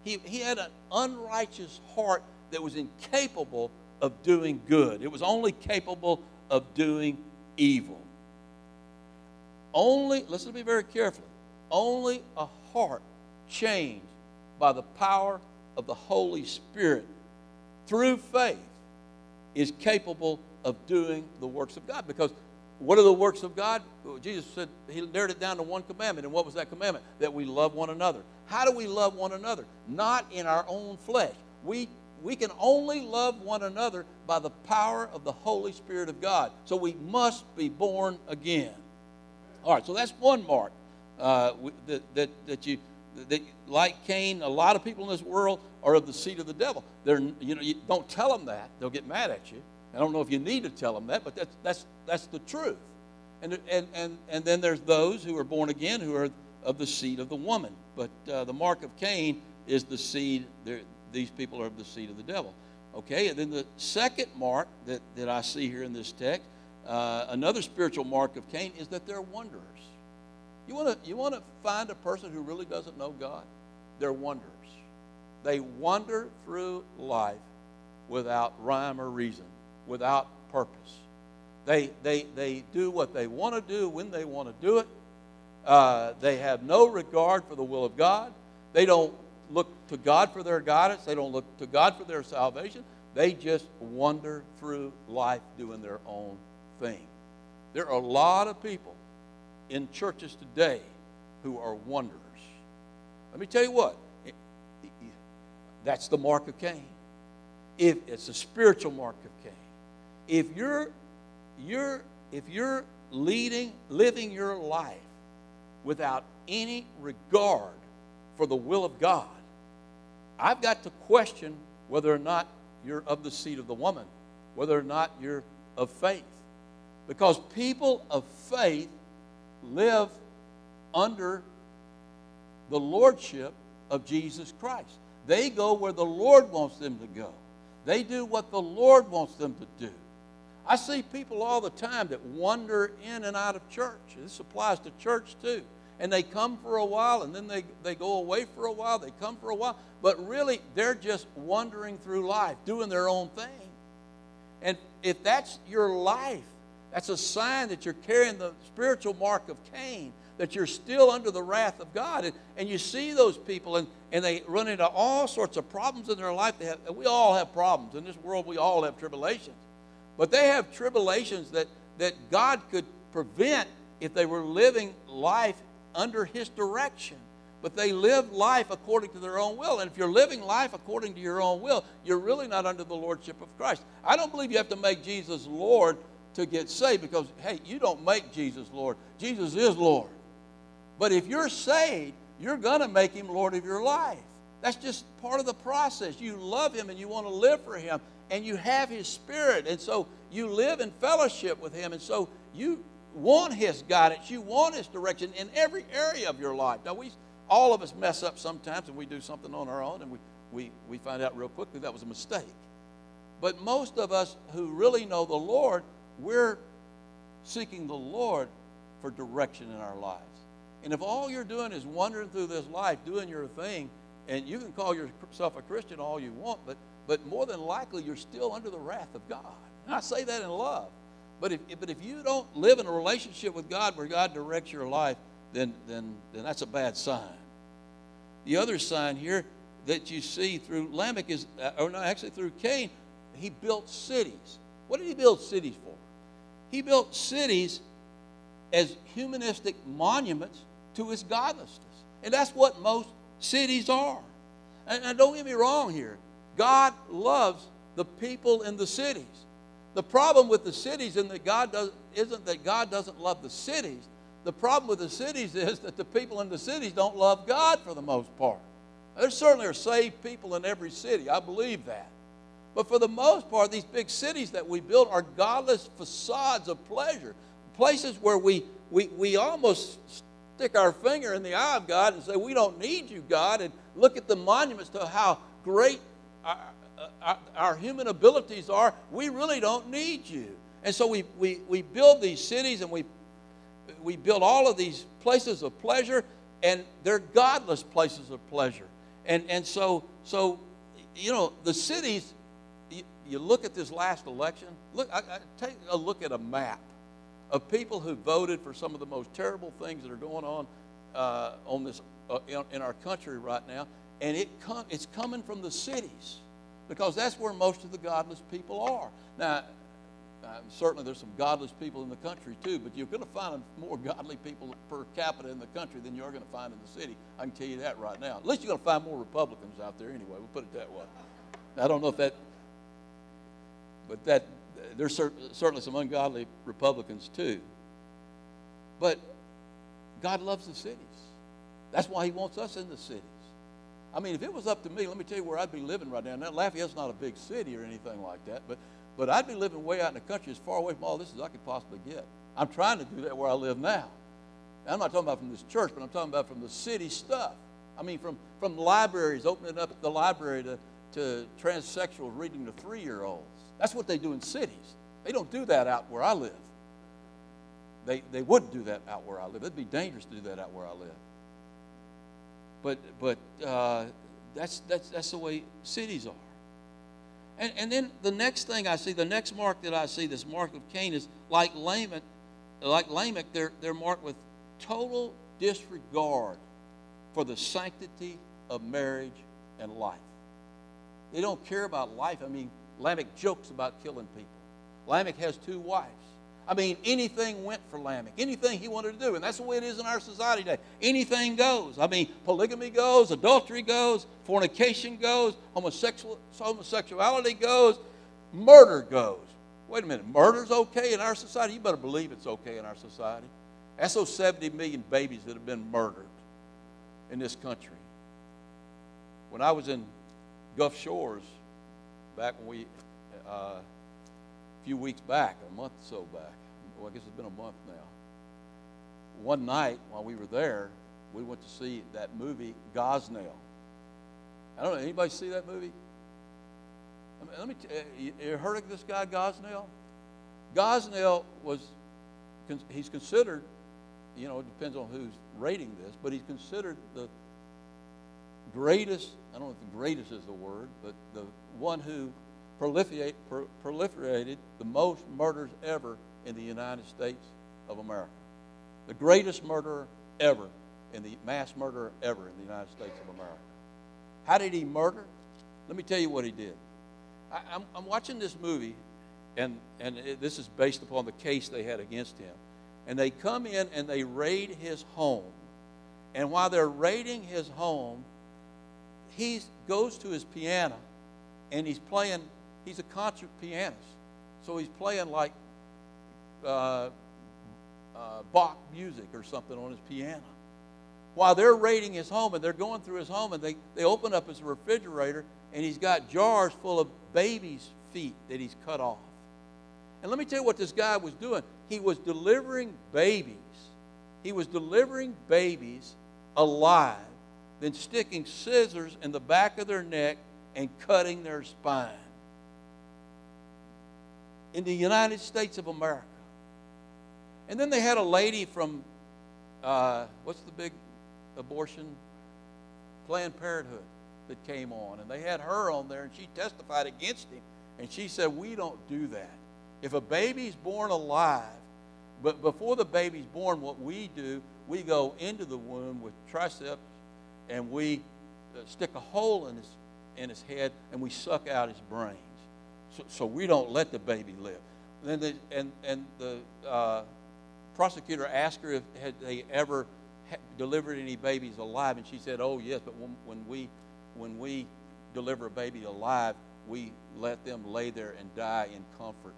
[SPEAKER 1] He, he had an unrighteous heart that was incapable of doing good. It was only capable of doing evil. Only, listen to me very carefully, only a heart changed by the power of the Holy Spirit through faith is capable of doing the works of God. Because what are the works of God? Jesus said he narrowed it down to one commandment. And what was that commandment? That we love one another. How do we love one another? Not in our own flesh. We, we can only love one another by the power of the Holy Spirit of God. So we must be born again. All right, so that's one mark uh, that, that, that you that, like Cain, a lot of people in this world are of the seed of the devil. They're, you know, you don't tell them that; they'll get mad at you. I don't know if you need to tell them that, but that's that's that's the truth. And and and and then there's those who are born again who are of the seed of the woman. But uh, the mark of Cain is the seed. These people are of the seed of the devil. Okay, and then the second mark that, that I see here in this text, uh, another spiritual mark of Cain, is that they're wanderers. You want to you want to find a person who really doesn't know God? They're wanderers. They wander through life without rhyme or reason, without purpose. They, they, they do what they want to do when they want to do it. Uh, they have no regard for the will of God. They don't look to God for their guidance. They don't look to God for their salvation. They just wander through life doing their own thing. There are a lot of people in churches today who are wanderers. Let me tell you what, that's the mark of Cain. If it's a spiritual mark of Cain. If you're you're if you're leading living your life without any regard for the will of God, I've got to question whether or not you're of the seed of the woman, whether or not you're of faith. Because people of faith live under the lordship of Jesus Christ. They go where the Lord wants them to go. They do what the Lord wants them to do. I see people all the time that wander in and out of church. This applies to church too. And they come for a while and then they, they go away for a while. They come for a while. But really, they're just wandering through life, doing their own thing. And if that's your life, that's a sign that you're carrying the spiritual mark of Cain, that you're still under the wrath of God. And, and you see those people, and, and they run into all sorts of problems in their life. They have, we all have problems. In this world, we all have tribulations. But they have tribulations that, that God could prevent if they were living life under His direction. But they live life according to their own will. And if you're living life according to your own will, you're really not under the Lordship of Christ. I don't believe you have to make Jesus Lord to get saved because, hey, you don't make Jesus Lord. Jesus is Lord. But if you're saved, you're going to make him Lord of your life. That's just part of the process. You love him and you want to live for him, and you have his spirit. And so you live in fellowship with him. And so you want his guidance, you want his direction in every area of your life. Now, we all of us mess up sometimes and we do something on our own and we, we, we find out real quickly that was a mistake. But most of us who really know the Lord we're seeking the Lord for direction in our lives. And if all you're doing is wandering through this life, doing your thing, and you can call yourself a Christian all you want, but, but more than likely you're still under the wrath of God. And I say that in love. But if, but if you don't live in a relationship with God where God directs your life, then, then, then that's a bad sign. The other sign here that you see through Lamech is, uh, or no, actually through Cain, he built cities. What did he build cities for? He built cities as humanistic monuments to his godlessness. And that's what most cities are. And, and don't get me wrong here. God loves the people in the cities. The problem with the cities isn't that God, does, isn't that God doesn't love the cities. The problem with the cities is that the people in the cities don't love God for the most part. There certainly are saved people in every city. I believe that. But for the most part, these big cities that we build are godless facades of pleasure, places where we, we, we almost stick our finger in the eye of God and say, We don't need you, God, and look at the monuments to how great our, our, our human abilities are. We really don't need you. And so we, we, we build these cities and we, we build all of these places of pleasure, and they're godless places of pleasure. And, and so, so, you know, the cities you look at this last election, look, I, I take a look at a map of people who voted for some of the most terrible things that are going on uh, on this uh, in, in, our country right now, and it com- it's coming from the cities because that's where most of the godless people are. Now, uh, certainly there's some godless people in the country too, but you're going to find more godly people per capita in the country than you're going to find in the city. I can tell you that right now. At least you're going to find more Republicans out there anyway. We'll put it that way. I don't know if that but that there's certainly some ungodly Republicans too. But God loves the cities. That's why He wants us in the cities. I mean, if it was up to me, let me tell you where I'd be living right now. Now, Lafayette's not a big city or anything like that, but, but I'd be living way out in the country as far away from all this as I could possibly get. I'm trying to do that where I live now. I'm not talking about from this church, but I'm talking about from the city stuff. I mean, from, from libraries, opening up the library to, to transsexuals reading to three year olds. That's what they do in cities. They don't do that out where I live. They, they wouldn't do that out where I live. It'd be dangerous to do that out where I live. But, but uh, that's, that's, that's the way cities are. And, and then the next thing I see, the next mark that I see, this mark of Cain, is like Lamech, like Lamech they're, they're marked with total disregard for the sanctity of marriage and life. They don't care about life. I mean, Lamech jokes about killing people. Lamech has two wives. I mean, anything went for Lamech, anything he wanted to do. And that's the way it is in our society today. Anything goes. I mean, polygamy goes, adultery goes, fornication goes, homosexual, homosexuality goes, murder goes. Wait a minute, murder's okay in our society? You better believe it's okay in our society. That's those 70 million babies that have been murdered in this country. When I was in Gulf Shores, back when we, uh, few weeks back, a month or so back, well, I guess it's been a month now. One night while we were there, we went to see that movie Gosnell. I don't know, anybody see that movie? Let me, let me uh, you heard of this guy Gosnell? Gosnell was, he's considered, you know, it depends on who's rating this, but he's considered the greatest, I don't know if the greatest is the word, but the one who proliferate, proliferated the most murders ever in the United States of America. The greatest murderer ever in the mass murderer ever in the United States of America. How did he murder? Let me tell you what he did. I, am I'm watching this movie, and, and it, this is based upon the case they had against him. And they come in and they raid his home. And while they're raiding his home, he goes to his piano and he's playing, he's a concert pianist. So he's playing like uh, uh, Bach music or something on his piano. While they're raiding his home and they're going through his home and they, they open up his refrigerator and he's got jars full of babies' feet that he's cut off. And let me tell you what this guy was doing. He was delivering babies. He was delivering babies alive then sticking scissors in the back of their neck and cutting their spine. In the United States of America. And then they had a lady from, uh, what's the big abortion? Planned Parenthood that came on. And they had her on there, and she testified against him. And she said, We don't do that. If a baby's born alive, But before the baby's born, what we do, we go into the womb with triceps and we uh, stick a hole in his, in his head and we suck out his brains. So, so we don't let the baby live. Then the, and, and the uh, prosecutor asked her if had they ever delivered any babies alive, and she said, "Oh yes, but when, when we when we deliver a baby alive, we let them lay there and die in comfort."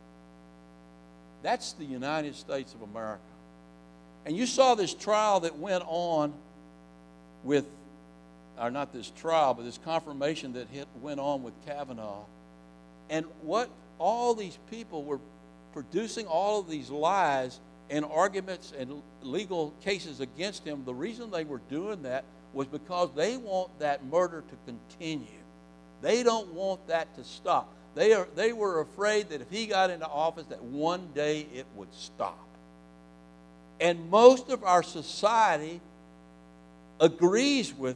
[SPEAKER 1] That's the United States of America. And you saw this trial that went on with, or not this trial, but this confirmation that hit, went on with Kavanaugh. And what all these people were producing all of these lies and arguments and legal cases against him, the reason they were doing that was because they want that murder to continue. They don't want that to stop. They, are, they were afraid that if he got into office, that one day it would stop. And most of our society agrees with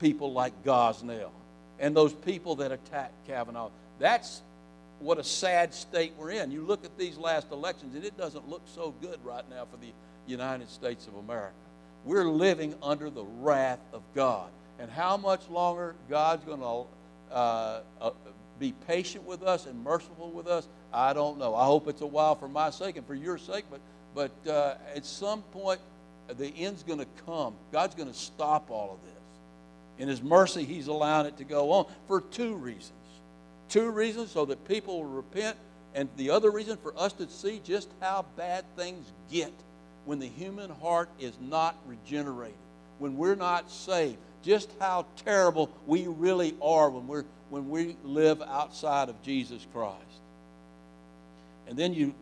[SPEAKER 1] people like Gosnell and those people that attacked Kavanaugh. That's what a sad state we're in. You look at these last elections, and it doesn't look so good right now for the United States of America. We're living under the wrath of God. And how much longer God's going to uh, uh, be patient with us and merciful with us, I don't know. I hope it's a while for my sake and for your sake, but, but uh, at some point, the end's going to come. God's going to stop all of this. In His mercy, He's allowing it to go on for two reasons. Two reasons so that people will repent, and the other reason for us to see just how bad things get when the human heart is not regenerated, when we're not saved, just how terrible we really are when, we're, when we live outside of Jesus Christ. And then you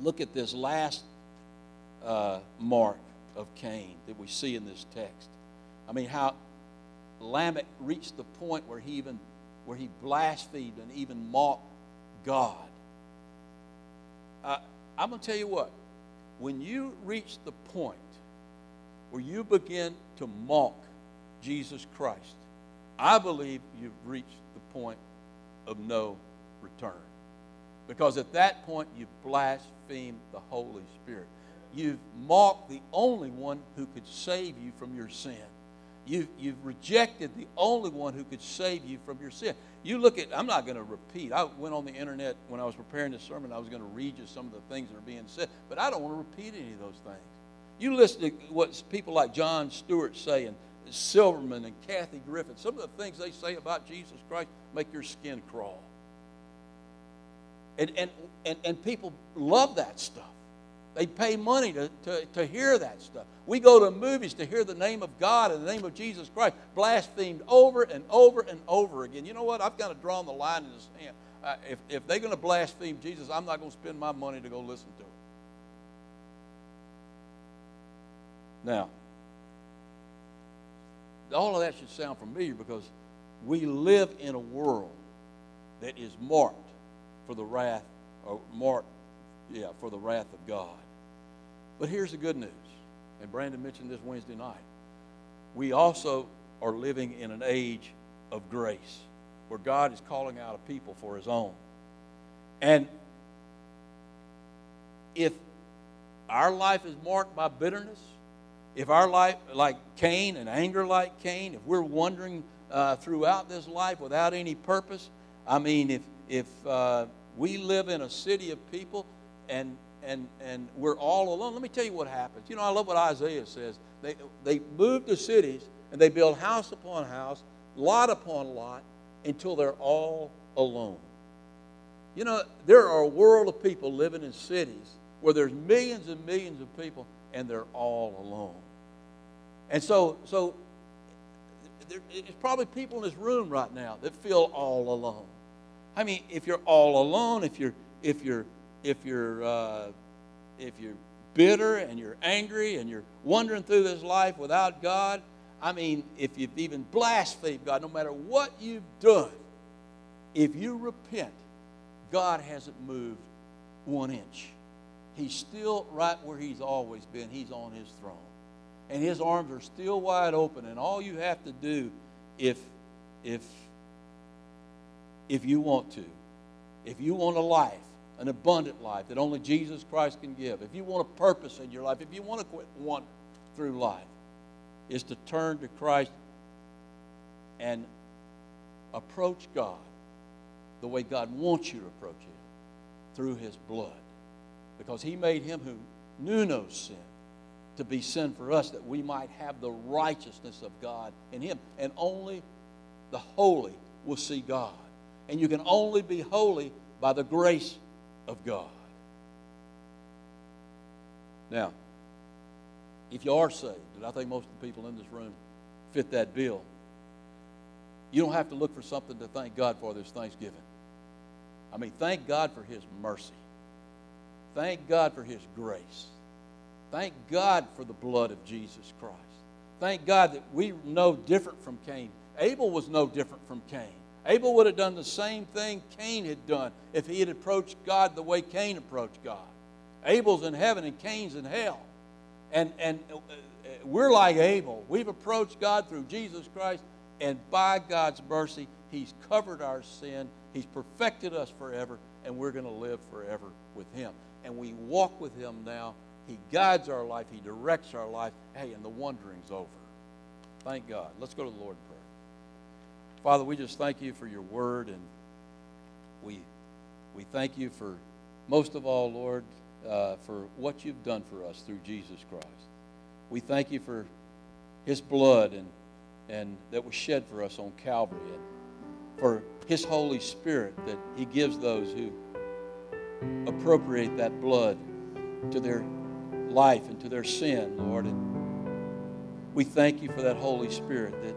[SPEAKER 1] look at this last uh, mark of Cain that we see in this text. I mean, how Lamech reached the point where he even where he blasphemed and even mocked God. Uh, I'm going to tell you what. When you reach the point where you begin to mock Jesus Christ, I believe you've reached the point of no return. Because at that point, you've blasphemed the Holy Spirit. You've mocked the only one who could save you from your sin. You've, you've rejected the only one who could save you from your sin. You look at, I'm not going to repeat. I went on the internet when I was preparing this sermon. I was going to read you some of the things that are being said, but I don't want to repeat any of those things. You listen to what people like Jon Stewart say and Silverman and Kathy Griffin. Some of the things they say about Jesus Christ make your skin crawl. And, and, and, and people love that stuff. They pay money to, to, to hear that stuff. We go to movies to hear the name of God and the name of Jesus Christ blasphemed over and over and over again. You know what? I've got to draw the line in the sand. Uh, if, if they're going to blaspheme Jesus, I'm not going to spend my money to go listen to it. Now, all of that should sound familiar because we live in a world that is marked for the wrath, or marked, yeah, for the wrath of God. But here's the good news, and Brandon mentioned this Wednesday night. We also are living in an age of grace where God is calling out a people for his own. And if our life is marked by bitterness, if our life, like Cain and anger like Cain, if we're wandering uh, throughout this life without any purpose, I mean, if, if uh, we live in a city of people and and, and we're all alone. Let me tell you what happens. You know, I love what Isaiah says. They, they move to cities and they build house upon house, lot upon lot, until they're all alone. You know, there are a world of people living in cities where there's millions and millions of people and they're all alone. And so, so there's probably people in this room right now that feel all alone. I mean, if you're all alone, if you're if you're if you're uh, if you're bitter and you're angry and you're wandering through this life without God, I mean, if you've even blasphemed God, no matter what you've done, if you repent, God hasn't moved one inch. He's still right where He's always been. He's on His throne. And His arms are still wide open. And all you have to do, if, if, if you want to, if you want a life an abundant life that only Jesus Christ can give, if you want a purpose in your life, if you want to quit one through life, is to turn to Christ and approach God the way God wants you to approach Him through His blood. Because He made Him who knew no sin to be sin for us that we might have the righteousness of God in Him. And only the holy will see God. And you can only be holy by the grace of God. Now, if you are saved, and I think most of the people in this room fit that bill, you don't have to look for something to thank God for this Thanksgiving. I mean, thank God for His mercy. Thank God for His grace. Thank God for the blood of Jesus Christ. Thank God that we know different from Cain. Abel was no different from Cain. Abel would have done the same thing Cain had done if he had approached God the way Cain approached God. Abel's in heaven and Cain's in hell. And, and uh, we're like Abel. We've approached God through Jesus Christ, and by God's mercy, He's covered our sin. He's perfected us forever, and we're going to live forever with Him. And we walk with Him now. He guides our life, He directs our life. Hey, and the wandering's over. Thank God. Let's go to the Lord in prayer. Father, we just thank you for your word, and we, we thank you for, most of all, Lord, uh, for what you've done for us through Jesus Christ. We thank you for his blood and, and that was shed for us on Calvary and for his Holy Spirit that he gives those who appropriate that blood to their life and to their sin, Lord. And we thank you for that Holy Spirit that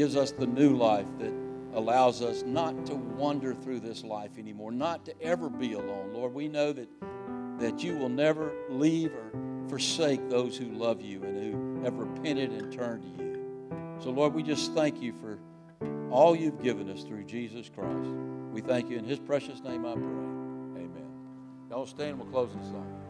[SPEAKER 1] gives us the new life that allows us not to wander through this life anymore, not to ever be alone. Lord, we know that, that you will never leave or forsake those who love you and who have repented and turned to you. So, Lord, we just thank you for all you've given us through Jesus Christ. We thank you in his precious name, I pray. Amen. Y'all stand, we'll close this song.